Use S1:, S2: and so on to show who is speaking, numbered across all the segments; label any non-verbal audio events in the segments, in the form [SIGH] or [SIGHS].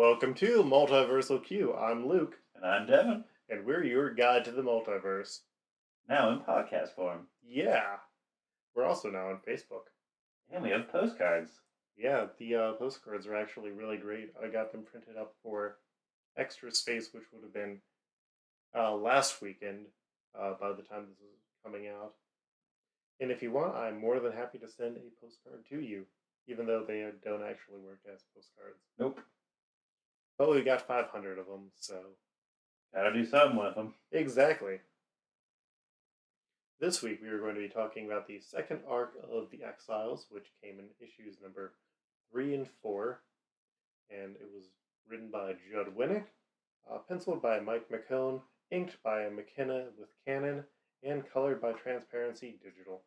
S1: Welcome to Multiversal Q. I'm Luke,
S2: And I'm Devin,
S1: and we're your guide to the multiverse.
S2: now in podcast form.
S1: Yeah. We're also now on Facebook.
S2: And we have postcards.
S1: Yeah, the uh, postcards are actually really great. I got them printed up for extra space, which would have been uh, last weekend uh, by the time this is coming out. And if you want, I'm more than happy to send a postcard to you, even though they don't actually work as postcards.
S2: Nope.
S1: But we got 500 of them, so
S2: Gotta do something with them.
S1: Exactly. This week we are going to be talking about the second arc of The Exiles, which came in issues number three and four, and it was written by Judd Winick, uh, penciled by Mike McKone, inked by McKenna with Canon, and colored by Transparency Digital.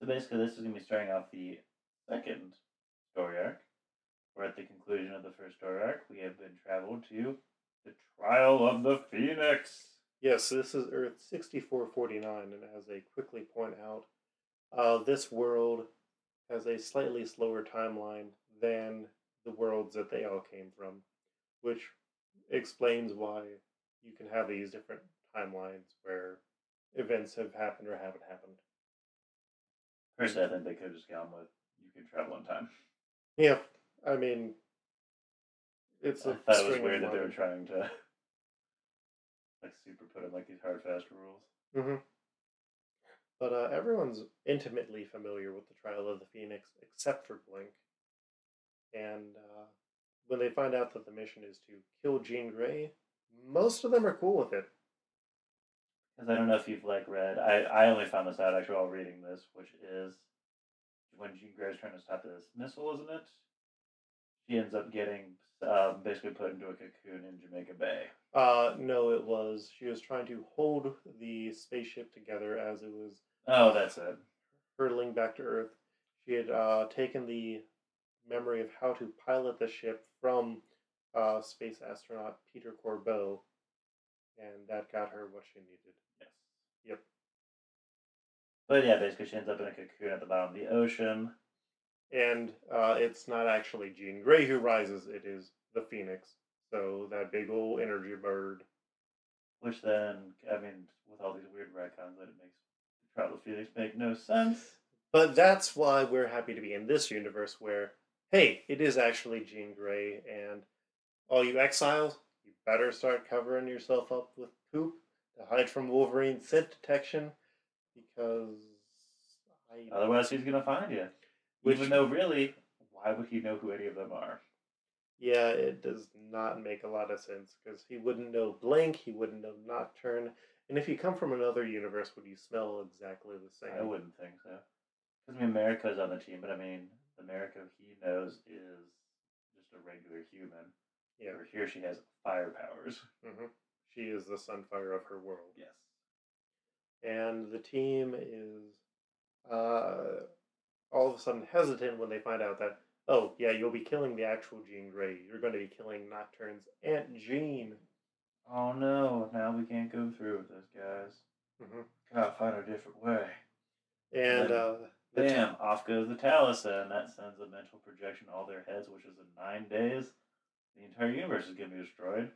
S2: So basically, this is going to be starting off the second story arc. We're at the conclusion of the first story arc. We have been traveled to the trial of the Phoenix.
S1: Yes, this is Earth 6449, and as they quickly point out, uh, this world has a slightly slower timeline than the worlds that they all came from, which explains why you can have these different timelines where events have happened or haven't happened.
S2: Personally, I think they could have just gone with you can travel in time.
S1: Yeah, I mean, it's
S2: I
S1: a
S2: thought it was
S1: string of
S2: weird that they were trying to [LAUGHS] like super put in like these hard fast rules.
S1: hmm But uh, everyone's intimately familiar with the trial of the Phoenix, except for Blink. And uh, when they find out that the mission is to kill Jean Grey, most of them are cool with it.
S2: Because I don't know if you've like read. I I only found this out actually while reading this, which is when Jean Grey is trying to stop this missile, isn't it? She ends up getting um, basically put into a cocoon in Jamaica Bay.
S1: Uh, no, it was she was trying to hold the spaceship together as it was
S2: Oh, that's it.
S1: hurtling back to Earth. She had uh, taken the memory of how to pilot the ship from uh, space astronaut Peter Corbeau, and that got her what she needed.
S2: Yes.
S1: Yep.
S2: But yeah, basically she ends up in a cocoon at the bottom of the ocean.
S1: And uh, it's not actually Jean Grey who rises, it is the Phoenix. So that big old energy bird.
S2: Which then, I mean, with all these weird retcons, that it makes the Trial of Phoenix make no sense.
S1: But that's why we're happy to be in this universe where, hey, it is actually Jean Grey, and all you exiles, you better start covering yourself up with poop to hide from Wolverine scent detection, because I
S2: Otherwise, he's gonna find you.
S1: Which-
S2: Even though, really, why would he know who any of them are?
S1: Yeah, it does not make a lot of sense because he wouldn't know Blink, he wouldn't know Nocturne, and if you come from another universe, would you smell exactly the same?
S2: I wouldn't think so. Because I mean, Mariko's on the team, but I mean, the Mariko he knows is just a regular human.
S1: Yeah.
S2: Over here, she has fire powers.
S1: hmm She is the Sunfire of her world,
S2: Yes.
S1: and the team is uh, all of a sudden hesitant when they find out that oh yeah, you'll be killing the actual Jean Grey. You're going to be killing Nocturne's Aunt Jean.
S2: Oh no! Now we can't go through with this, guys.
S1: hmm
S2: Gotta find a different way.
S1: And
S2: Then-
S1: uh, the t-
S2: Off goes the Tallus, and That sends a mental projection to all their heads, which is in nine days. The entire universe is gonna be destroyed.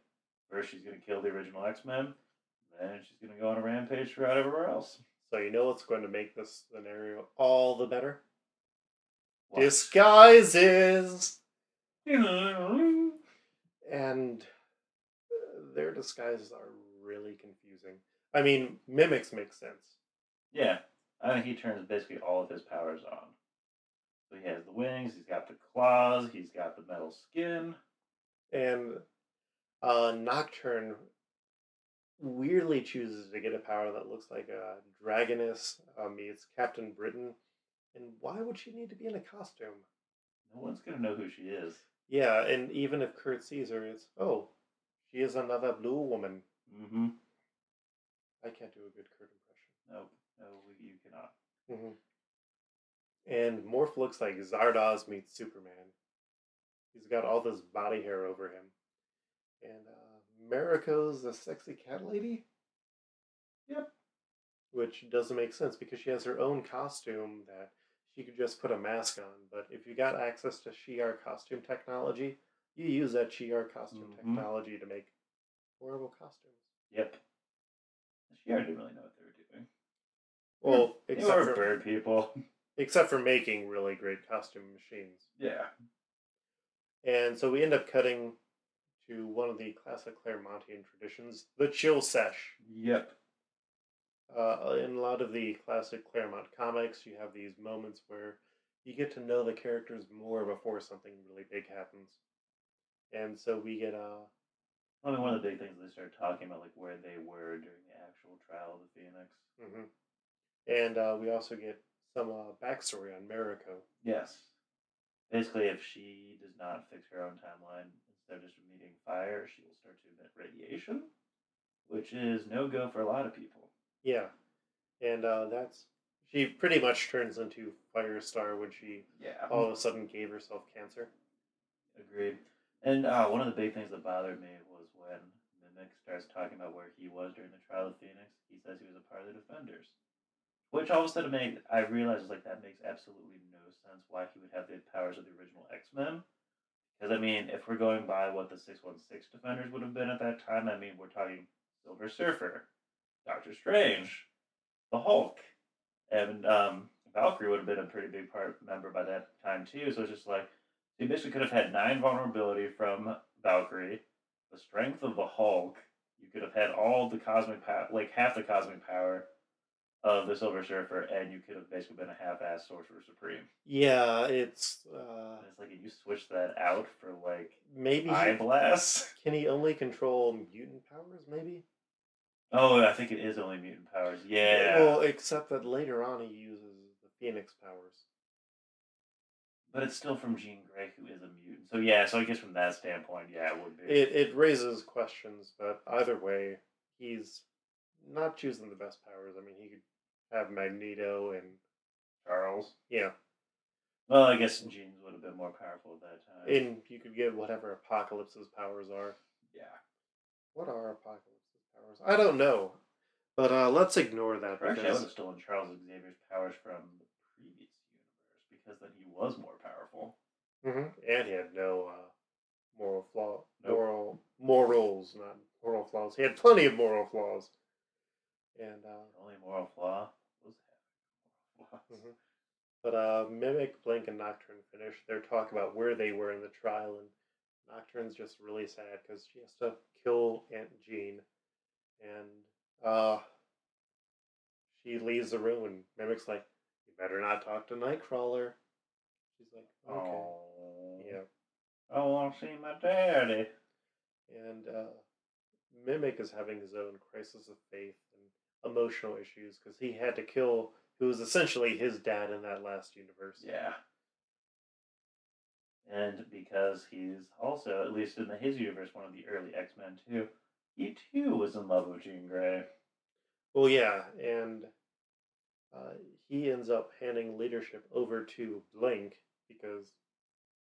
S2: First, she's gonna kill the original X Men. Then she's gonna go on a rampage throughout everywhere else.
S1: so you know what's going to make this scenario all the better?
S2: What?
S1: Disguises. and their disguises are really confusing. I mean, mimics make sense.
S2: Yeah, I think he turns basically all of his powers on. So he has the wings, he's got the claws, he's got the metal skin.
S1: And uh, Nocturne weirdly chooses to get a power that looks like a dragoness uh, meets Captain Britain. And why would she need to be in a costume?
S2: No one's gonna know who she is.
S1: Yeah, and even if Kurt sees her, it's, oh, she is another blue woman.
S2: Mm-hmm.
S1: I can't do a good Kurt impression.
S2: No, no, you cannot.
S1: hmm And Morph looks like Zardoz meets Superman. He's got all this body hair over him. And uh, Mariko's the sexy cat lady?
S2: Yep.
S1: Which doesn't make sense because she has her own costume that she could just put a mask on. But if you got access to Shi'ar costume technology, you use that Shi'ar costume
S2: Mhm.
S1: technology to make horrible costumes.
S2: Yep. She didn't really know what they were doing.
S1: Well, [LAUGHS]
S2: They
S1: except
S2: were
S1: for,
S2: bird people.
S1: except for making really great costume machines.
S2: Yeah.
S1: And so we end up cutting to one of the classic Claremontian traditions, the chill sesh.
S2: Yep.
S1: Uh, in a lot of the classic Claremont comics, you have these moments where you get to know the characters more before something really big happens. And so we get uh,
S2: I mean, one of the big things they started talking about, like where they were during the actual trial of the Phoenix.
S1: Mm-hmm. and uh, we also get some uh, backstory on Mariko.
S2: Yes. Basically, if she does not fix her own timeline, instead of just emitting fire, she will start to emit radiation, which is no go for a lot of people.
S1: Yeah, and uh, that's she pretty much turns into Firestar when she
S2: Yeah.
S1: all of a sudden gave herself cancer.
S2: Agreed. And uh, one of the big things that bothered me was when Mimic starts talking about where he was during the trial of Phoenix. He says he was a part of the Defenders, which all of a sudden made I realized like that makes absolutely no sense why he would have the powers of the original X Men. Because I mean, if we're going by what the six one six Defenders would have been at that time, I mean we're talking Silver Surfer, Doctor Strange, the Hulk, and um, Valkyrie would have been a pretty big part member by that time too. So it's just like you basically could have had nine vulnerability from Valkyrie, the strength of the Hulk. You could have had all the cosmic power, like half the cosmic power of the Silver Surfer, and you could have basically been a half-ass Sorcerer Supreme.
S1: Yeah, it's uh,
S2: it's like if you switch that out for like
S1: maybe
S2: eye blast.
S1: can he only control mutant powers? Maybe.
S2: Oh, I think it is only mutant powers. Yeah,
S1: Well, except that later on he uses the Phoenix powers.
S2: but it's still from Jean Grey, who is a mutant. So yeah, so I guess from that standpoint, yeah, it would be.
S1: It it raises questions, but either way, he's not choosing the best powers. I mean, he could have Magneto and
S2: Charles.
S1: yeah,
S2: Well, I guess Jean's would have been more powerful at that time.
S1: and you could get whatever Apocalypse's powers are.
S2: yeah.
S1: What are Apocalypse's powers? I don't know, but uh, let's ignore that
S2: Or Actually, I would
S1: because
S2: have stolen Charles Xavier's powers from the previous universe because then he was more powerful.
S1: Mhm. and he had no uh, moral flaw,
S2: Nope.
S1: moral morals, not moral flaws. He had plenty of moral flaws, and uh,
S2: The only moral flaw was having moral flaws.
S1: Mhm. But uh, Mimic, Blink, and Nocturne finish their talk about where they were in the trial, and Nocturne's just really sad because she has to kill Aunt Jean, and uh, she leaves the room, and Mimic's like, "You better not talk to Nightcrawler." She's like, "Okay,
S2: Oh,
S1: yeah,"
S2: I want to see my daddy.
S1: and uh, Mimic is having his own crisis of faith and emotional issues because he had to kill who was essentially his dad in that last universe.
S2: Yeah. And because he's also, at least in the, his universe, one of the early X Men too, he too was in love with Jean Grey.
S1: Well, yeah, and uh, he ends up handing leadership over to Blink because,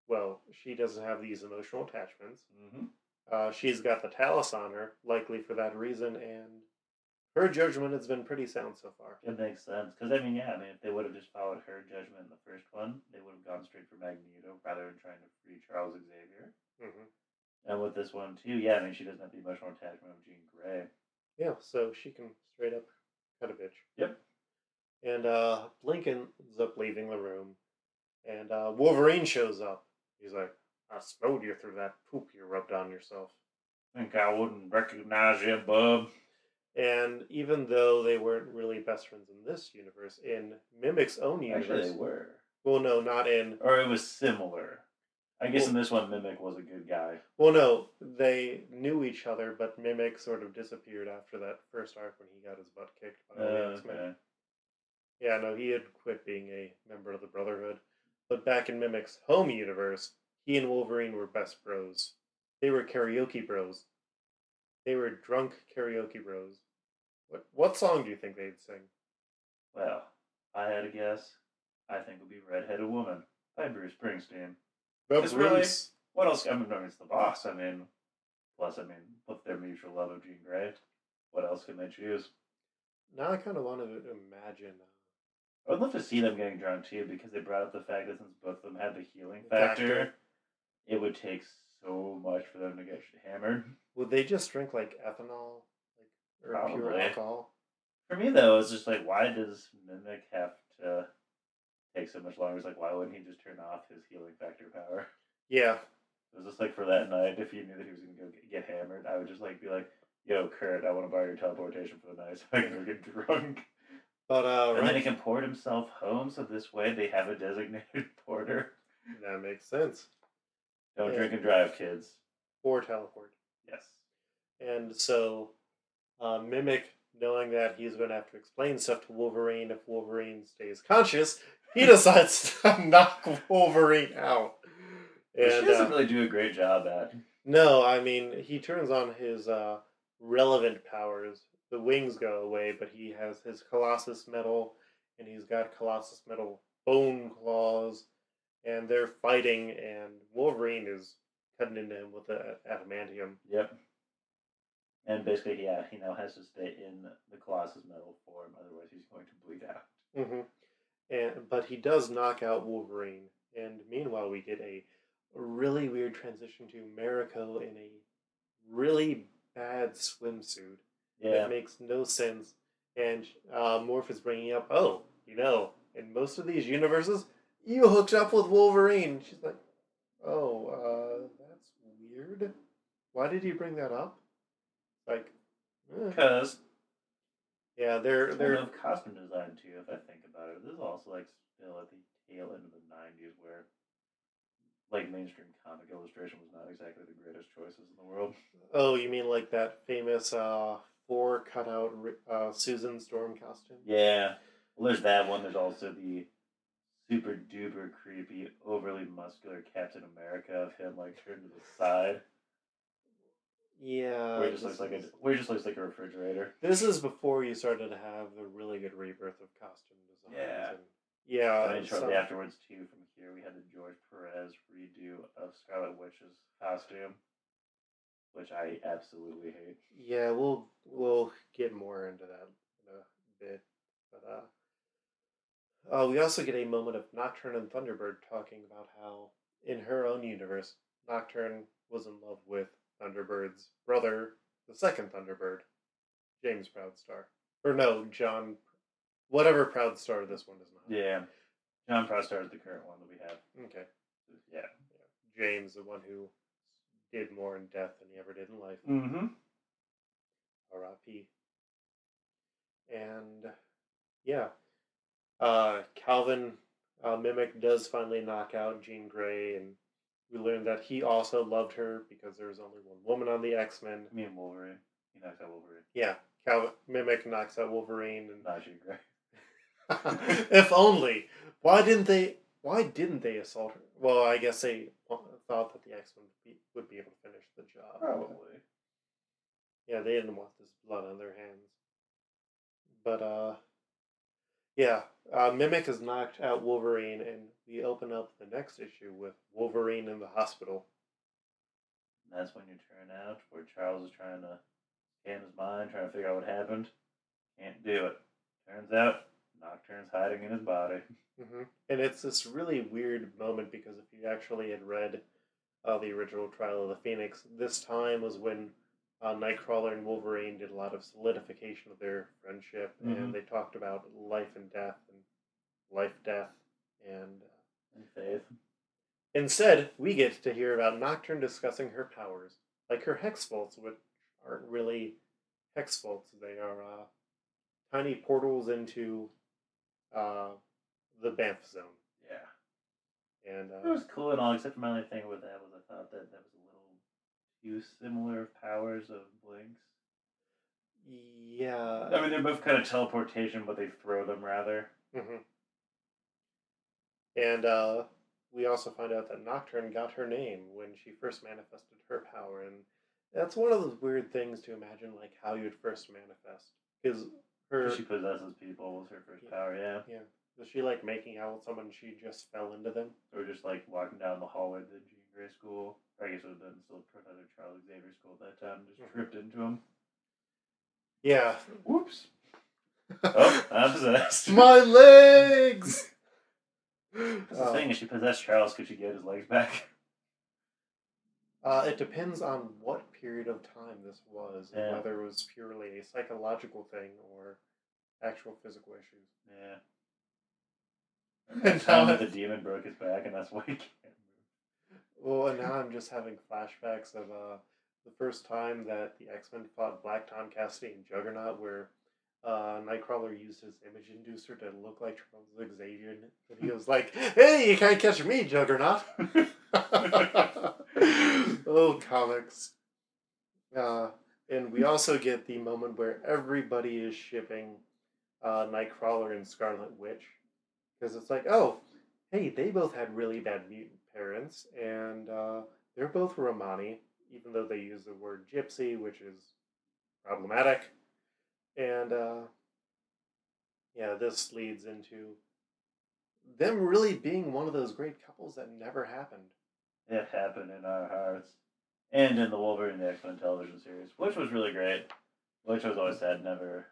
S1: well, she doesn't have these emotional attachments.
S2: Mm-hmm.
S1: Uh, she's got the Tallus on her, likely for that reason, and her judgment has been pretty sound so far.
S2: It makes sense because I mean, yeah, I mean, if they would have just followed her judgment in the first one, they would have gone straight for Magneto rather than trying to free Charles Xavier.
S1: hmm
S2: And with this one too, yeah, I mean, she doesn't have the emotional attachment of Jean Grey.
S1: Yeah, so she can straight up cut a bitch.
S2: Yep.
S1: And uh, Blink ends up leaving the room, and uh, Wolverine shows up. He's like, I smelled you through that poop you rubbed on yourself.
S2: Think I wouldn't recognize you, bub.
S1: And even though they weren't really best friends in this universe, in Mimic's own universe,
S2: Actually, they were,
S1: well, no, not in.
S2: or it was similar. I guess in this one, Mimic was a good guy.
S1: Well, no, they knew each other, but Mimic sort of disappeared after that first arc when he got his butt kicked by
S2: Uh,
S1: the X Men.
S2: okay.
S1: Yeah, no, he had quit being a member of the Brotherhood. But back in Mimic's home universe, he and Wolverine were best bros. They were karaoke bros. They were drunk karaoke bros. What what song do you think they'd sing?
S2: Well, I had a guess, I think it would be "Redheaded Woman" by Bruce Springsteen.
S1: The
S2: It's really- What else? I mean, no, it's the boss. I mean, plus, I mean, with their mutual love of Jean Grey, what else can they choose?
S1: Now I kind of want to imagine uh,
S2: I would love to see them getting drunk too because they brought up the fact that since both of them have the healing
S1: Factor.
S2: factor, it would take so much for them to get hammered.
S1: Would they just drink like ethanol, like or pure
S2: Probably.
S1: alcohol?
S2: For me though, it's just like why does Mimic have to take so much longer? It's like why wouldn't he just turn off his healing factor power?
S1: Yeah,
S2: It was just like for that night, if he knew that he was gonna go get- hammered, I would just like be like, "Yo, Kurt, I want to borrow your teleportation for the night so I can go get [LAUGHS] drunk."
S1: but uh,
S2: And then he can port himself home, so this way they have a designated [LAUGHS] porter.
S1: that makes sense.
S2: Don't drink and drive, kids.
S1: Or teleport.
S2: Yes.
S1: And so, uh, Mimic, knowing that he's going to have to explain stuff to Wolverine if Wolverine stays conscious, he decides [LAUGHS] to knock Wolverine out. And
S2: he doesn't
S1: uh,
S2: really do a great job at.
S1: no, I mean, he turns on his uh, relevant powers. The wings go away, but he has his Colossus metal, and he's got Colossus metal bone claws, and they're fighting, and Wolverine is cutting into him with the adamantium.
S2: Yep. And basically, yeah, he now has to stay in the Colossus metal form, otherwise he's going to bleed out.
S1: hmm And but he does knock out Wolverine, and meanwhile we get a really weird transition to Mariko in a really bad swimsuit
S2: Yeah.
S1: that makes no sense. And uh, Morph is bringing up, oh, you know, in most of these universes, you hooked up with Wolverine. She's like, oh, uh, that's weird. Why did you bring that up? Like, eh. Yeah, they're
S2: they're
S1: they're
S2: of costume design too, if I think about it. This is also like still at the tail end of the '90s, where like mainstream comic illustration was not exactly the greatest choices in the world.
S1: Oh, you mean like that famous uh four cutout uh Susan Storm costume?
S2: Yeah. Well, there's that one. There's also the super duper creepy, overly muscular Captain America of him like turned to the side,
S1: Yeah.
S2: where he just looks like a where he just looks like a refrigerator.
S1: This is before you started to have the really good rebirth of costume designs.
S2: Yeah.
S1: And, yeah.
S2: and then shortly
S1: some-
S2: afterwards too, from here we had the George Perez redo of Scarlet Witch's costume, which I absolutely hate.
S1: Yeah, we'll we'll get more into that in a bit. But uh, uh we also get a moment of Nocturne and Thunderbird talking about how in her own universe, Nocturne was in love with Thunderbird's brother, the second Thunderbird, James Proudstar. Or no, John whatever Proudstar this one is not.
S2: Yeah, John Proudstar is the current one that we have.
S1: Okay.
S2: Yeah.
S1: James, the one who did more in death than he ever did in life.
S2: Mm-hmm.
S1: R.I.P. And yeah, uh, Calvin uh, Mimic does finally knock out Jean Grey, and we learned that he also loved her because there was only one woman on the X Men.
S2: Me and Wolverine. He knocks out Wolverine.
S1: Yeah, Calvin Mimic knocks out Wolverine,
S2: Not Jean Grey. [LAUGHS]
S1: if only. Why didn't they? Why didn't they assault her? Well, I guess they thought that the X Men would be, would be able to finish the job.
S2: Probably.
S1: Yeah, they didn't want this blood on their hands. But uh yeah, uh, Mimic has knocked out Wolverine, and we open up the next issue with Wolverine in the hospital.
S2: And that's when you turn out where Charles is trying to scan his mind, trying to figure out what happened. Can't do it. Turns out Nocturne's hiding in his body.
S1: hmm And it's this really weird moment because if you actually had read uh, the original Trial of the Phoenix, this time was when uh, Nightcrawler and Wolverine did a lot of solidification of their friendship,
S2: Mhm.
S1: and they talked about life and death and life, death, and uh,
S2: And Faith.
S1: Instead, we get to hear about Nocturne discussing her powers, like her hex bolts, which aren't really hex bolts. They are uh, tiny portals into uh, the Banff zone.
S2: Yeah.
S1: And
S2: It
S1: uh,
S2: was cool and all, except for my only thing with that was I thought that that was too similar powers of Blinks.
S1: yeah,
S2: I mean, they're both kind of teleportation, but they throw them rather.
S1: hmm and uh, we also find out that Nocturne got her name when she first manifested her power, and that's one of those weird things to imagine, like how you'd first manifest, because her
S2: She possesses people was her first
S1: Yeah.
S2: power, yeah.
S1: Yeah. Was she like making out with someone she just fell into them?
S2: Or just like walking down the hallway to the Grey school. Or I guess it would have been still Professor Charles Xavier school at that time. Just
S1: Mhm.
S2: tripped into him.
S1: Yeah.
S2: Whoops. [LAUGHS] Oh, I'm possessed. [LAUGHS]
S1: My legs!
S2: That's the
S1: Uh,
S2: thing, if she possessed Charles, could she get his legs back? [LAUGHS]
S1: Uh, it depends on what period of time this was, and whether it was purely a psychological thing or actual physical issues.
S2: Yeah.
S1: And
S2: That time
S1: now-
S2: that the demon broke his back, and that's why he can't move.
S1: Well, and now I'm just having flashbacks of uh, the first time that the X Men fought Black Tom Cassidy and Juggernaut, where uh, Nightcrawler used his image inducer to look like Charles Xavier, and he was like, "Hey, you can't catch me, Juggernaut." [LAUGHS] oh, comics. Uh, and we also get the moment where everybody is shipping uh, Nightcrawler and Scarlet Witch. Because it's like, oh, hey, they both had really bad mutant parents, and uh, they're both Romani, even though they use the word gypsy, which is problematic. And uh, yeah, this leads into them really being one of those great couples that never happened.
S2: It happened in our hearts. And in the Wolverine the X Men television series, which was really great. Which was always sad never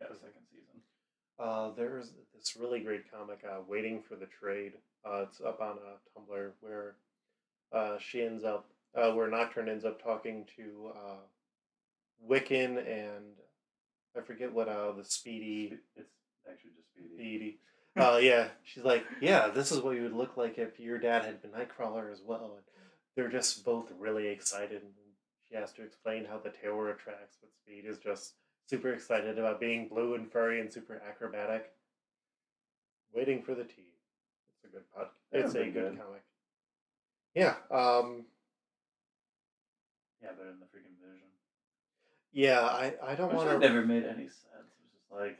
S2: got a second season.
S1: Uh, there's this really great comic, uh, Waiting for the Trade. Uh, it's up on uh, Tumblr where uh, she ends up, uh, where Nocturne ends up talking to uh, Wiccan and I forget what uh, the Speedy
S2: It's actually just Speedy.
S1: Speedy. Uh, yeah, she's like, yeah, this is what you would look like if your dad had been Nightcrawler as well. And they're just both really excited. And she has to explain how the tailor attracts, but Speed is just super excited about being blue and furry and super acrobatic. Waiting for the tea. It's a good pod.
S2: Yeah,
S1: It's a good
S2: good.
S1: comic. Yeah. Um.
S2: Yeah, but in the freaking vision.
S1: Yeah. I. I don't want to.
S2: never made any sense. It was just like,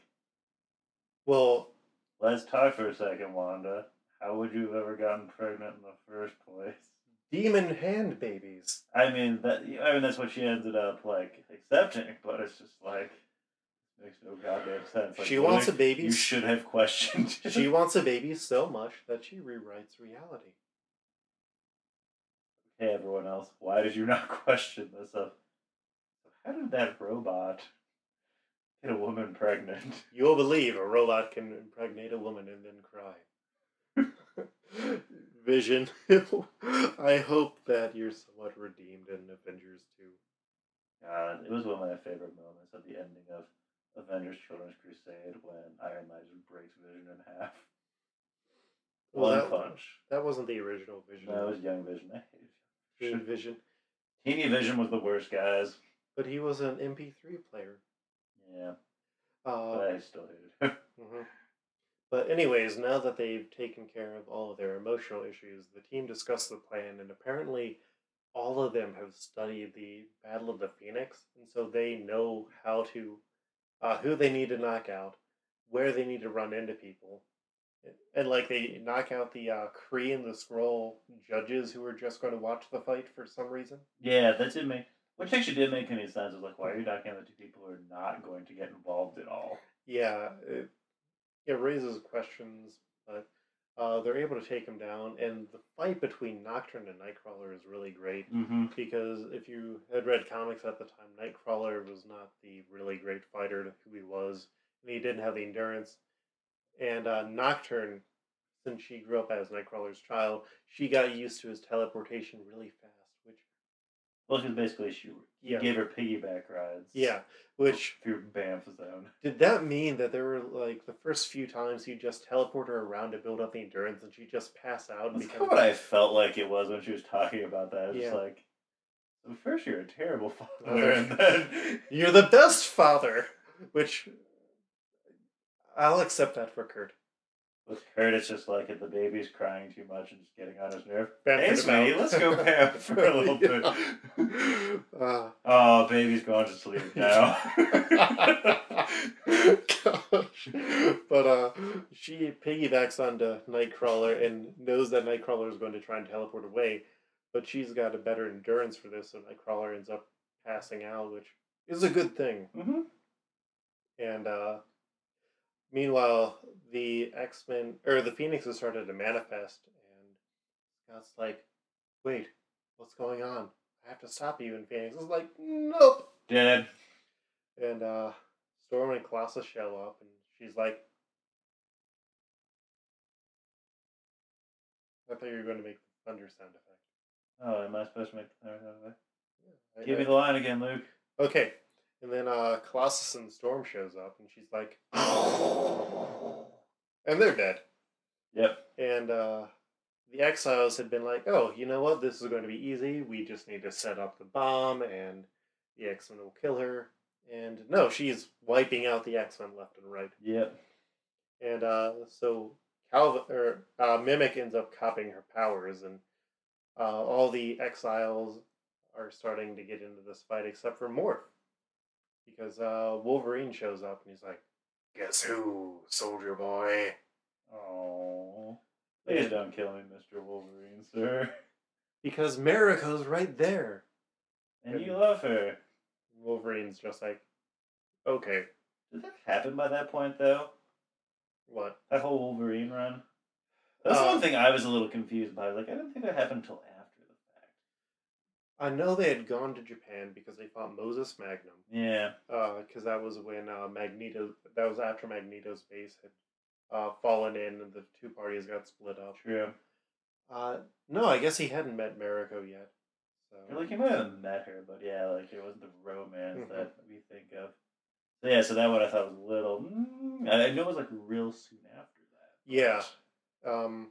S1: Well.
S2: let's talk for a second, Wanda. How would you have ever gotten pregnant in the first place?
S1: Demon hand babies.
S2: I mean that. I mean that's what she ended up like accepting, [LAUGHS] but it's just like makes no goddamn sense. Like,
S1: she wants a baby.
S2: You should have questioned. [LAUGHS]
S1: She wants a baby so much that she rewrites reality.
S2: Hey, everyone else, why did you not [LAUGHS] question this? Of how did that robot get a woman pregnant?
S1: You'll believe a robot can impregnate a woman and then cry. Vision. [LAUGHS] I hope that you're somewhat redeemed in Avengers 2.
S2: God, it was one of my favorite moments at the ending of Avengers Children's Crusade when Iron Man just breaks Vision in half.
S1: Well,
S2: One
S1: that-
S2: punch.
S1: That wasn't the original Vision.
S2: That was Young Vision. I hated
S1: Teen Vision.
S2: Teeny Vision was the worst, guys.
S1: But he was an MP3 player.
S2: Yeah,
S1: Uh,
S2: but I still hated him. [LAUGHS]
S1: mhm. But anyways, now that they've taken care of all of their emotional issues, the team discussed the plan, and apparently, all of them have studied the Battle of the Phoenix, and so they know how to, uh, who they need to knock out, where they need to run into people, and like they knock out the uh, Kree and the Skrull judges who are just going to watch the fight for some reason.
S2: Yeah, that did make. Which actually did make any sense. It was like, why are you knocking out the two people who are not going to get involved at all?
S1: Yeah, it, it raises questions, but uh, they're able to take him down, and the fight between Nocturne and Nightcrawler is really great
S2: Mm-hmm.
S1: because if you had read comics at the time, Nightcrawler was not the really great fighter who he was, and he didn't have the endurance. And uh, Nocturne, since she grew up as Nightcrawler's child, she got used to his teleportation really fast,
S2: Well, because basically she
S1: Yeah.
S2: gave her piggyback rides.
S1: yeah, which
S2: through Banff Zone.
S1: Did that mean that there were like the first few times you just teleport her around to build up the endurance and she just pass out and
S2: That's
S1: become
S2: kind of what I felt like it was when she was talking about that. It's
S1: Yeah.
S2: like, first you're a terrible [LAUGHS] father,
S1: Father.
S2: and [LAUGHS] then
S1: You're the best father, which I'll accept that for Kurt.
S2: With Kurt, it's just like if the baby's crying too much and just getting on his nerve.
S1: Bamf
S2: Hey,
S1: it
S2: let's go bamf [LAUGHS] for a little bit.
S1: Uh,
S2: Oh, baby's going to sleep now. [LAUGHS]
S1: Gosh. But uh, she piggybacks onto Nightcrawler and knows that Nightcrawler is going to try and teleport away, but she's got a better endurance for this, so Nightcrawler ends up passing out, which is a good thing.
S2: hmm
S1: And uh, meanwhile, the X Men or the Phoenix has started to manifest, and Scott's like, "Wait, what's going on? I have to stop you." And Phoenix is like, "Nope."
S2: Dead.
S1: And uh, Storm and Colossus show up, and she's like, I thought you were going to make the thunder sound effect.
S2: Oh, am I supposed to make the thunder sound effect?
S1: I-
S2: Give me the line again, Luke.
S1: Okay. And then uh, Colossus and Storm shows up, and she's like, [GASPS] and they're dead.
S2: Yep.
S1: And uh, the exiles had been like, oh, you know what? This is going to be easy. We just need to set up the bomb, and the X Men will kill her. And no, she's wiping out the X Men left and right.
S2: Yep.
S1: And uh, so Calvin or uh, Mimic ends up copying her powers, and uh, all the exiles are starting to get into this fight, except for Morph, because uh, Wolverine shows up and he's like, "Guess who, Soldier Boy?"
S2: Oh. Please don't kill me, Mr. Wolverine, sir.
S1: Because Mariko's right there.
S2: And you love her.
S1: Wolverine's just like, "Okay,
S2: Did that happen by that point, though?
S1: what?"
S2: That whole Wolverine run? That's the
S1: Uh,
S2: one thing I was a little confused by. Like, I didn't think that happened until after the fact.
S1: I know they had gone to Japan because they fought Moses Magnum.
S2: Yeah.
S1: because that was when uh, Magneto. That was after Magneto's base had uh, fallen in, and the two parties got split up.
S2: True.
S1: Uh, no, I guess he hadn't met Mariko yet. So
S2: Like, you might have met her, but yeah, like, it wasn't the romance
S1: Mhm.
S2: that we think of. So, yeah, so that one I thought was a little. Mm, I I know it was, like, real soon after that.
S1: yeah, um,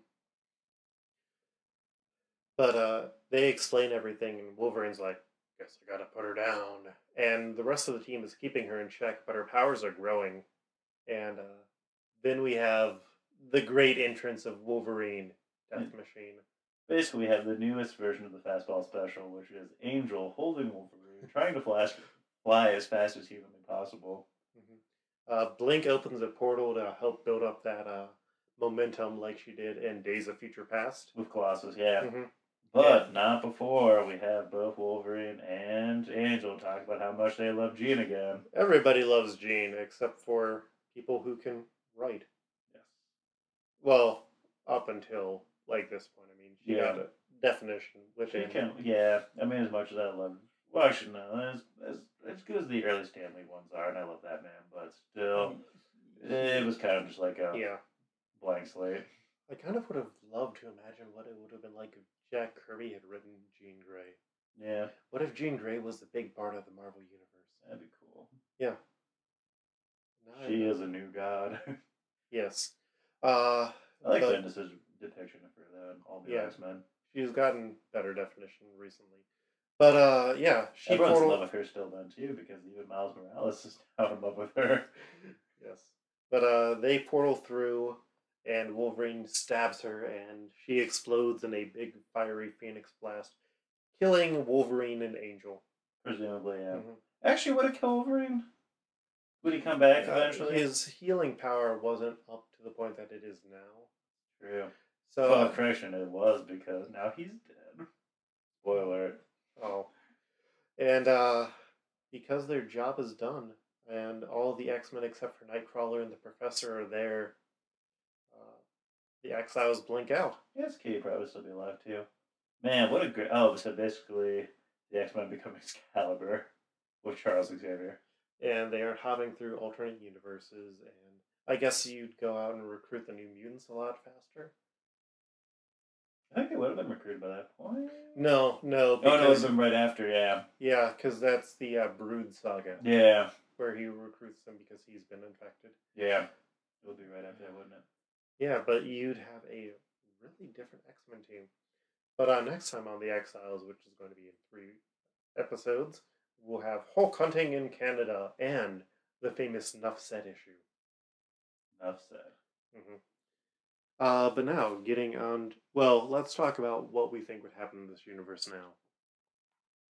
S1: but uh, they explain everything, and Wolverine's like, "Guess I gotta put her down." And the rest of the team is keeping her in check, but her powers are growing. And uh, then we have the great entrance of Wolverine, Death Machine.
S2: Basically, we have the newest version of the fastball special, which is Angel holding Wolverine, trying to flash, fly as fast as humanly possible.
S1: Uh, Blink opens a portal to help build up that uh, momentum like she did in Days of Future Past.
S2: With Colossus, yeah.
S1: Mhm.
S2: But not before we have both Wolverine and Angel talk about how much they love Jean again.
S1: Everybody loves Jean except for people who can write.
S2: Yes.
S1: Well, up until like this point. I mean, she
S2: Yeah.
S1: got a definition
S2: She
S1: within.
S2: can, yeah. I mean, as much as I love, well, actually, no, as, as, as good as the early Stan Lee ones are, and I love that man, but still, mm. it was kind of just like a
S1: Yeah.
S2: blank slate.
S1: I kind of would have loved to imagine what it would have been like if Jack Kirby had written Jean Grey.
S2: Yeah,
S1: What if Jean Grey was the big part of the Marvel universe?
S2: that'd be cool.
S1: Now
S2: She is a new god. [LAUGHS]
S1: Yes. Uh,
S2: I like Bendis' depiction of her, though, in all the
S1: Yeah.
S2: X Men.
S1: she's gotten better definition recently. But uh, yeah, she
S2: Everyone's in
S1: portal-
S2: love with her still, then, too, because even Miles Morales is [LAUGHS] now in love with her.
S1: yes. But uh, they portal through, and Wolverine stabs her, and she explodes in a big fiery phoenix blast, killing Wolverine and Angel.
S2: Presumably, yeah.
S1: Mhm.
S2: Actually, would it kill Wolverine? Would he come back
S1: Uh,
S2: eventually?
S1: his healing power wasn't up to the point that it is now.
S2: True.
S1: So,
S2: well, correction, it was because now he's dead. Spoiler.
S1: oh, and uh, because their job is done, and all the X Men except for Nightcrawler and the Professor are there, the Exiles blink out.
S2: Yes, Kate probably still be alive too. Man, what a great. Oh, so basically, the X Men become [LAUGHS] Excalibur with Charles Xavier.
S1: and they are hopping through alternate universes and i guess you'd go out and recruit the new mutants a lot faster
S2: I think they would have been recruited by that point.
S1: no no
S2: Oh no, it
S1: because
S2: have been right after. Yeah,
S1: yeah because that's the uh, brood saga
S2: yeah,
S1: where he recruits them because he's been infected
S2: yeah. It would be right after that, wouldn't it?
S1: Yeah but you'd have a really different x-men team but uh, next time on the exiles which is going to be in three episodes we'll have hulk hunting in canada and the famous nuff set issue
S2: Enough said.
S1: hmm Uh, but now, getting on. Well, let's talk about what we think would happen in this universe now.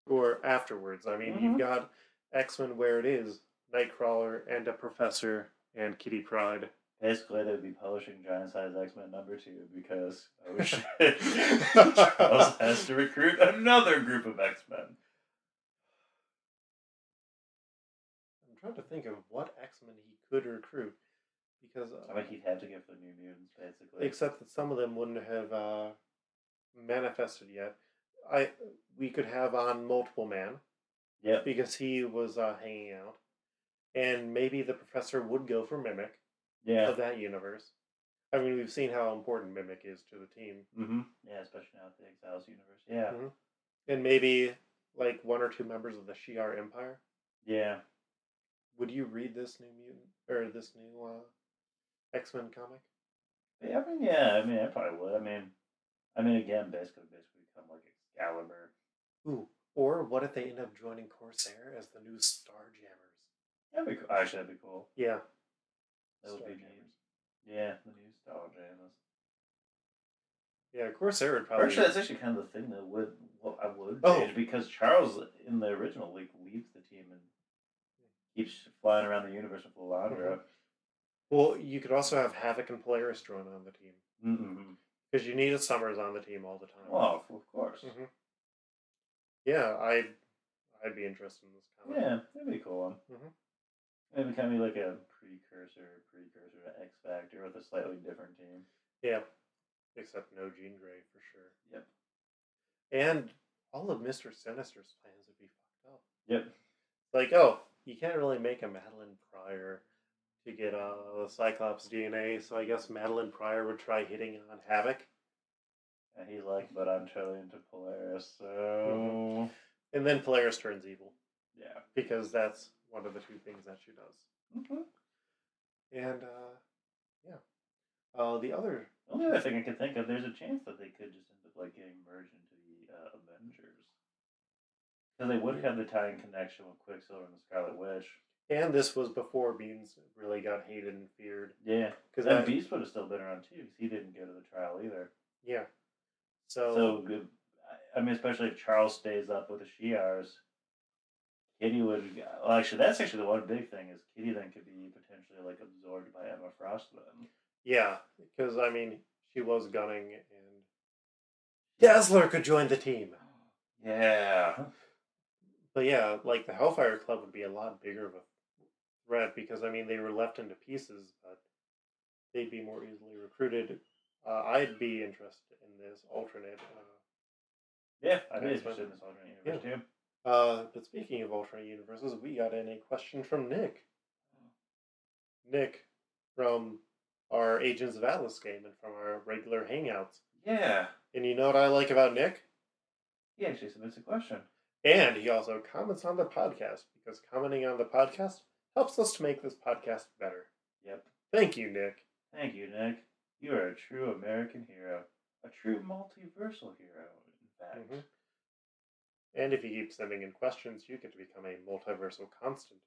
S1: Or afterwards. I mean,
S2: Mhm.
S1: you've got X Men where it is Nightcrawler and a Professor and Kitty Pryde.
S2: Basically, they'd be publishing Giant Size X Men number two because oh [LAUGHS] shit, Charles has to recruit another group of X Men.
S1: I'm trying to think of what X Men he could recruit. Because. Uh,
S2: I mean, he'd have to get the New Mutants, basically.
S1: except that some of them wouldn't have uh, manifested yet. I we could have on Multiple Man.
S2: Yep.
S1: because he was uh, hanging out, and maybe the professor would go for Mimic
S2: Yeah.
S1: of that universe. I mean, we've seen how important Mimic is to the team,
S2: Mm-hmm. Yeah, especially now with the Exiles universe. Yeah.
S1: Mhm. and maybe like one or two members of the Shi'ar Empire.
S2: Yeah.
S1: Would you read this new mutant or this new uh, X Men comic?
S2: Yeah, I mean, yeah, I mean, I probably would. I mean, I mean, again, basically, basically become like Excalibur.
S1: Ooh, or what if they end up joining Corsair as the new Starjammers?
S2: That'd be cool. Actually, that'd be cool.
S1: Yeah,
S2: That would be neat. Yeah, the new Star Jammers.
S1: Yeah, Corsair would probably.
S2: Actually, that's actually kind of the thing that would what I would
S1: Oh.
S2: change because Charles in the original league leaves the team and keeps flying around the universe with Lilandra.
S1: Well, you could also have Havoc and Polaris join on the team
S2: Mm-hmm.
S1: because you need a Summers on the team all the time.
S2: Well, of course.
S1: Mhm. Yeah, I'd I'd be interested in this comic.
S2: Yeah, that'd be a cool one.
S1: Mhm.
S2: Maybe kind of like a precursor, precursor to X Factor with a slightly different team.
S1: Yeah, except no Jean Grey for sure.
S2: Yep.
S1: And all of Mister Sinister's plans would be fucked up.
S2: Yep.
S1: Like, oh, you can't really make a Madelyne Pryor to get uh, Cyclops DNA, so I guess Madelyne Pryor would try hitting on Havoc,
S2: And he's like, but I'm totally into Polaris, so
S1: Mhm. and then Polaris turns evil
S2: yeah.
S1: because that's one of the two things that she does.
S2: Mm-hmm.
S1: And uh, yeah, uh, the other
S2: The only other thing I can think of, there's a chance that they could just end up like getting merged into the uh, Avengers. Because they would have the tie-in connection with Quicksilver and the Scarlet Witch.
S1: and this was before Beans really got hated and feared
S2: Yeah,
S1: because that
S2: Beast would have still been around too, because he didn't go to the trial either.
S1: yeah. So,
S2: So, good. I- I mean, especially if Charles stays up with the Shi'ars, Kitty would. Well, actually, that's actually the one big thing is Kitty then could be potentially like absorbed by Emma Frost then.
S1: yeah, because I mean she was gunning and Dazzler could join the team.
S2: Yeah.
S1: But yeah, like the Hellfire Club would be a lot bigger of a threat because I mean they were left into pieces, but they'd be more easily recruited. Uh, I'd be interested in this alternate.
S2: Yeah, I'd be interested in this alternate universe too.
S1: Uh, but speaking of alternate universes, we got in a question from Nick. Nick from our Agents of Atlas game and from our regular Hangouts.
S2: Yeah.
S1: And you know what I like about Nick?
S2: He actually submits a question.
S1: And he also comments on the podcast because commenting on the podcast helps us to make this podcast better.
S2: Yep.
S1: Thank you, Nick.
S2: Thank you, Nick. You are a true American hero. A true multiversal hero, in fact.
S1: Mhm. And if you keep sending in questions, you get to become a multiversal constant.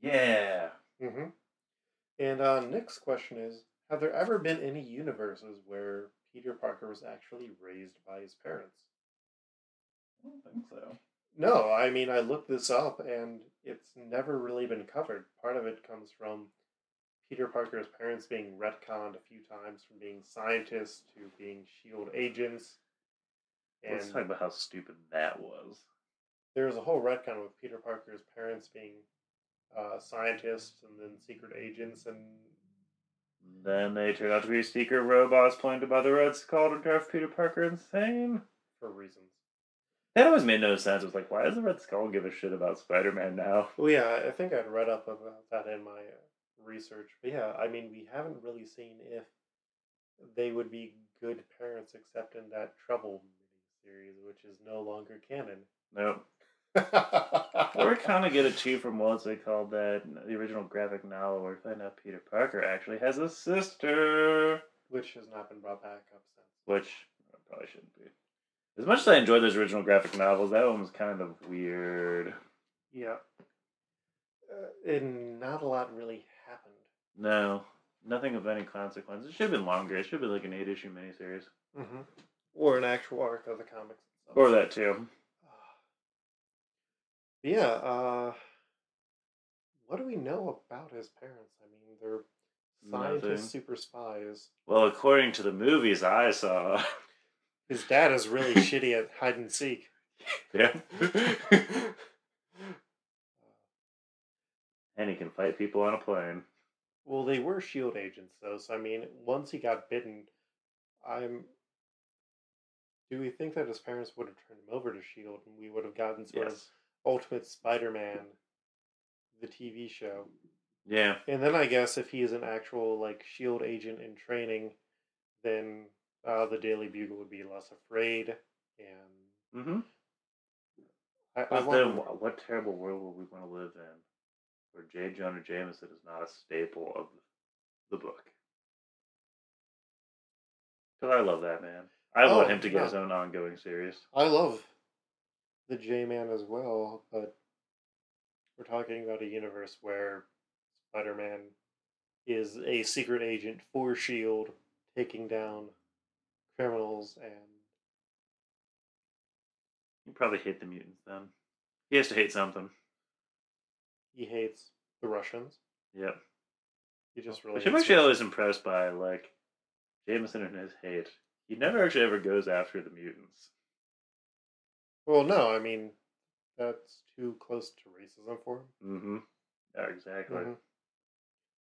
S2: Yeah.
S1: Mm-hmm. And uh, Nick's question is Have there ever been any universes where Peter Parker was actually raised by his parents?
S2: I don't think so.
S1: No, I mean, I looked this up and it's never really been covered. Part of it comes from Peter Parker's parents being retconned a few times from being scientists to being SHIELD agents. And
S2: Let's talk about how stupid that was.
S1: there was a whole retcon with Peter Parker's parents being uh, scientists and then secret agents and
S2: Then they turned out to be secret robots planted by the Red Skull to drive Peter Parker insane.
S1: for reasons.
S2: That always made no sense. It was like, why does the Red Skull give a shit about Spider Man now? [LAUGHS]
S1: Well, yeah, I think I'd read up about that in my research. But yeah, I mean, we haven't really seen if they would be good parents except in that Trouble series, which is no longer canon.
S2: Nope. [LAUGHS] Or we kind of get too from what's they called that the original graphic novel where we find out Peter Parker actually has a sister,
S1: which has not been brought back up since.
S2: which probably shouldn't be. As much as I enjoyed those original graphic novels, that one was kind of weird.
S1: Yeah. Uh, and not a lot really happened.
S2: No, nothing of any consequence. It should have been longer. It should have been like an eight issue miniseries,
S1: Mm-hmm. Or an actual arc of the comics. itself.
S2: or that too. [SIGHS]
S1: Yeah, uh, what do we know about his parents? I mean, they're scientists, super spies.
S2: Well, according to the movies I saw, [LAUGHS]
S1: His dad is really [LAUGHS] shitty at hide and seek.
S2: yeah, [LAUGHS] and he can fight people on a plane.
S1: Well, they were shield agents, though. So I mean, once he got bitten, I'm. Do we think that his parents would have turned him over to Shield, and we would have gotten sort of
S2: Yes.
S1: Ultimate Spider-Man the TV show.
S2: Yeah.
S1: And then I guess if he is an actual like Shield agent in training, then uh, the Daily Bugle would be less afraid. And
S2: Mm-hmm.
S1: I, I
S2: then, what terrible world would we want to live in, where J. Jonah Jameson is not a staple of the book? Because I love that man. I want
S1: Oh,
S2: him to get
S1: no.
S2: his own ongoing series.
S1: I love the J Man as well, but we're talking about a universe where Spider Man is a secret agent for Shield, taking down criminals and
S2: You probably hate the mutants then. He has to hate something.
S1: he hates the Russians.
S2: Yep.
S1: He just really
S2: Which I'm actually always impressed by, like, Jameson and his hate. He never actually ever goes after the mutants.
S1: Well, no, I mean that's too close to racism for him.
S2: Mm-hmm. Yeah, exactly.
S1: Mhm.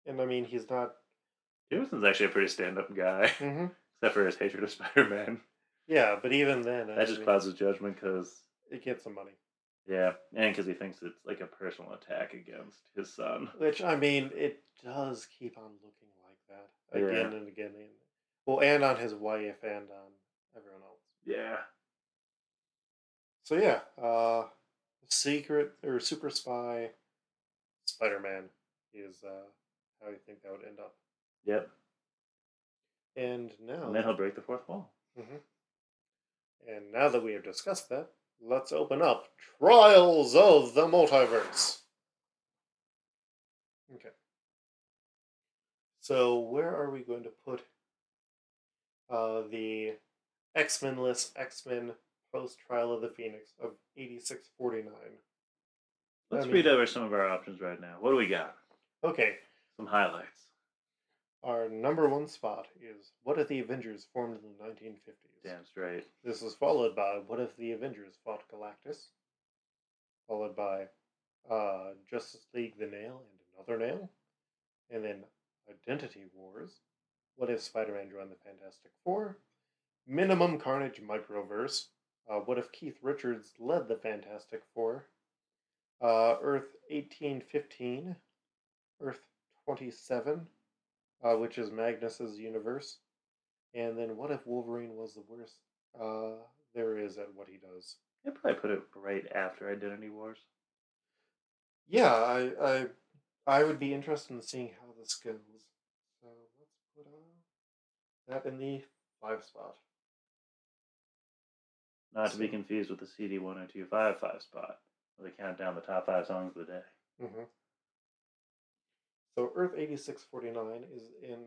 S1: And I mean, he's not.
S2: Jameson's actually a pretty stand-up guy,
S1: Mhm. [LAUGHS]
S2: except for his hatred of [LAUGHS] Spider-Man.
S1: Yeah, but even then, I
S2: That just
S1: mean,
S2: clouds his judgment because,
S1: it gets some money.
S2: yeah, and because he thinks it's like a personal attack against his son.
S1: Which I mean, it does keep on looking like that
S2: Yeah.
S1: again and again. And, well, and on his wife and on everyone else.
S2: Yeah.
S1: So yeah, uh, secret or super spy Spider-Man is uh, how you think that would end up.
S2: Yep.
S1: And now,
S2: And then he'll break the fourth wall.
S1: Mhm. and now that we have discussed that, let's open up Trials of the Multiverse. Okay. So where are we going to put uh, the X-Men list X-Men post Trial of the Phoenix of 8649?
S2: Let's
S1: I
S2: read over some of our options right now. What do we got?
S1: Okay,
S2: Some highlights.
S1: our number one spot is What if the Avengers formed in the 1950s?
S2: Damn straight.
S1: This was followed by What if the Avengers fought Galactus? Followed by uh, Justice League the Nail and Another Nail. And then Identity Wars. What if Spider Man joined the Fantastic Four? Minimum Carnage Microverse. Uh, what if Keith Richards led the Fantastic Four? Uh, Earth 1815. Earth 27, uh, which is Magnus's universe. And then what if Wolverine was the worst uh, there is at what he does?
S2: I'd probably put it right after Identity Wars.
S1: Yeah, I I I would be interested in seeing how this goes. So let's put uh, that in the five spot.
S2: Not to be confused with the CD 1025 five spot, where they count down the top five songs of the day.
S1: Mm-hmm. So Earth eighty six forty nine is in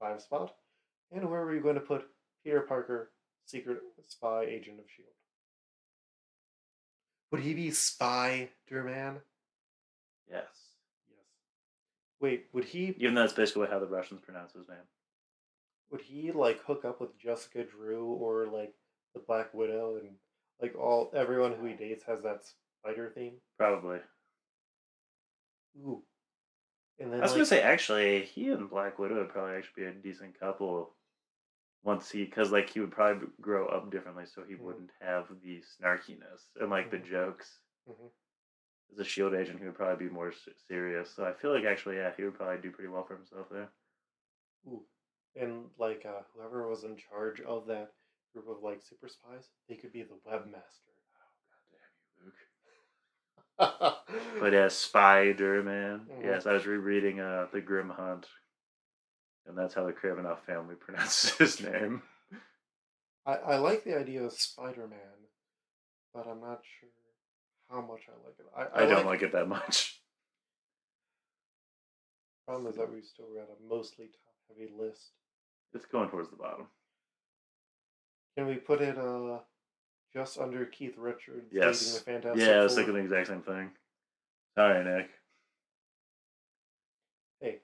S1: five spot, and where are you going to put Peter Parker, secret spy agent of Shield? Would he be Spider Man?
S2: Yes.
S1: Yes. Wait, would he
S2: Even though that's basically how the Russians pronounce his name.
S1: Would he like hook up with Jessica Drew or like the Black Widow and like all everyone who he dates has that spider theme?
S2: Probably.
S1: Ooh. And then
S2: I was
S1: like,
S2: gonna say actually, he and Black Widow would probably actually be a decent couple. Once he, because like he would probably grow up differently, so he
S1: Mhm.
S2: wouldn't have the snarkiness and like
S1: Mhm.
S2: the jokes.
S1: Mhm.
S2: As a Shield agent, he would probably be more serious. So I feel like actually, yeah, he would probably do pretty well for himself there.
S1: Ooh. And like uh, whoever was in charge of that group of like super spies, they could be the webmaster. Oh god damn you, Luke! [LAUGHS]
S2: but as Spider Man,
S1: Mhm.
S2: yes, I was rereading uh, the Grim Hunt, and that's how the Kravinoff family [LAUGHS] pronounces his name.
S1: I, I like the idea of Spider Man, but I'm not sure how much I like it. I,
S2: I, don't like it that much.
S1: Problem is that [LAUGHS] we've still got a mostly top heavy list.
S2: It's going towards the bottom.
S1: Can we put it uh just under Keith Richards
S2: Yes.
S1: the Fantastic
S2: Yeah, I was thinking the exact same thing. Sorry, Nick.
S1: Hey,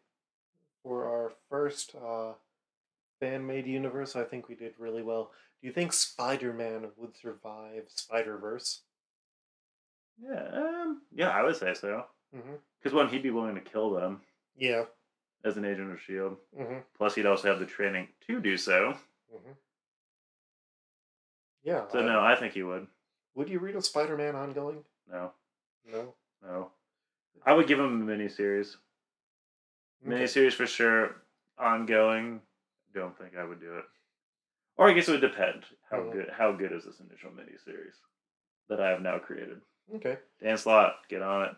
S1: for our first uh, fan made universe, I think we did really well. Do you think Spider Man would survive Spider Verse?
S2: Yeah, um, yeah, I would say so.
S1: Mm-hmm.
S2: Because one, he'd be willing to kill them
S1: Yeah.
S2: As an agent of Shield.
S1: Mm-hmm.
S2: Plus, he'd also have the training to do so.
S1: Mm-hmm. Yeah.
S2: So
S1: I-
S2: no, I think he would.
S1: Would you read a Spider Man ongoing?
S2: No,
S1: No.
S2: no. I would give him a miniseries.
S1: Okay.
S2: Miniseries for sure. Ongoing. Don't think I would do it. Or I guess it would depend. How
S1: Mhm.
S2: good how good is this initial miniseries that I have now created?
S1: Okay.
S2: Dan Slott, get on it.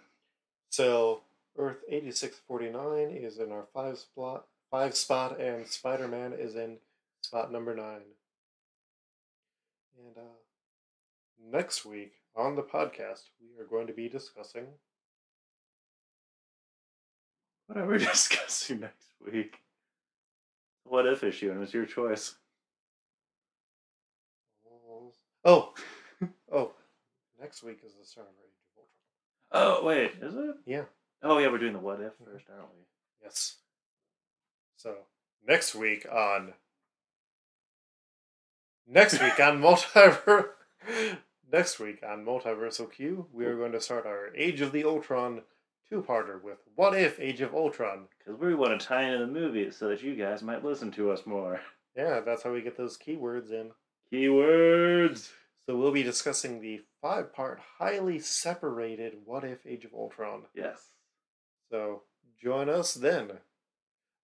S1: So Earth eighty six forty nine is in our five spot five spot and Spider Man is in spot number nine. And uh next week on the podcast we are going to be discussing
S2: What are we [LAUGHS] discussing next week? What if issue, and it's your choice.
S1: Oh [LAUGHS] oh next week is the start of Age of Ultron.
S2: Oh wait, is it?
S1: Yeah.
S2: Oh yeah, we're doing the what if first, aren't we?
S1: Yes. So next week on next week on [LAUGHS] multiverse next week on Multiversal Q, we are going to start our Age of the Ultron two-parter with What If Age of Ultron.
S2: Because we want to tie into the movie so that you guys might listen to us more.
S1: Yeah, that's how we get those keywords in.
S2: Keywords.
S1: So we'll be discussing the five-part, highly separated What If Age of Ultron.
S2: Yes.
S1: So join us then.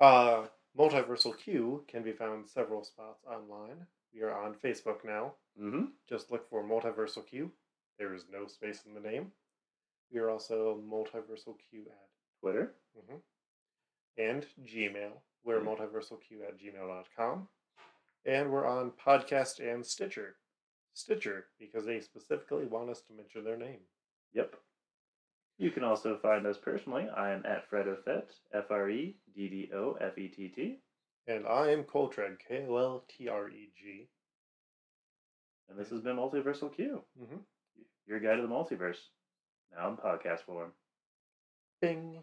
S1: Uh, Multiversal Q can be found several spots online. We are on Facebook now.
S2: Mm-hmm.
S1: Just look for Multiversal Q. There is no space in the name. We are also Multiversal Q at
S2: Twitter.
S1: and Gmail. We're
S2: Mhm.
S1: multiversalq at gmail.com. And we're on Podcast and Stitcher. Stitcher, because they specifically want us to mention their name.
S2: Yep. You can also find us personally. I am at Freddofett, F R E D D O F E T T.
S1: And I am Koltreg, K O L T R E G.
S2: And this has been Multiversal Q,
S1: Mm-hmm.
S2: your guide to the multiverse. Now in podcast form.
S1: Bing.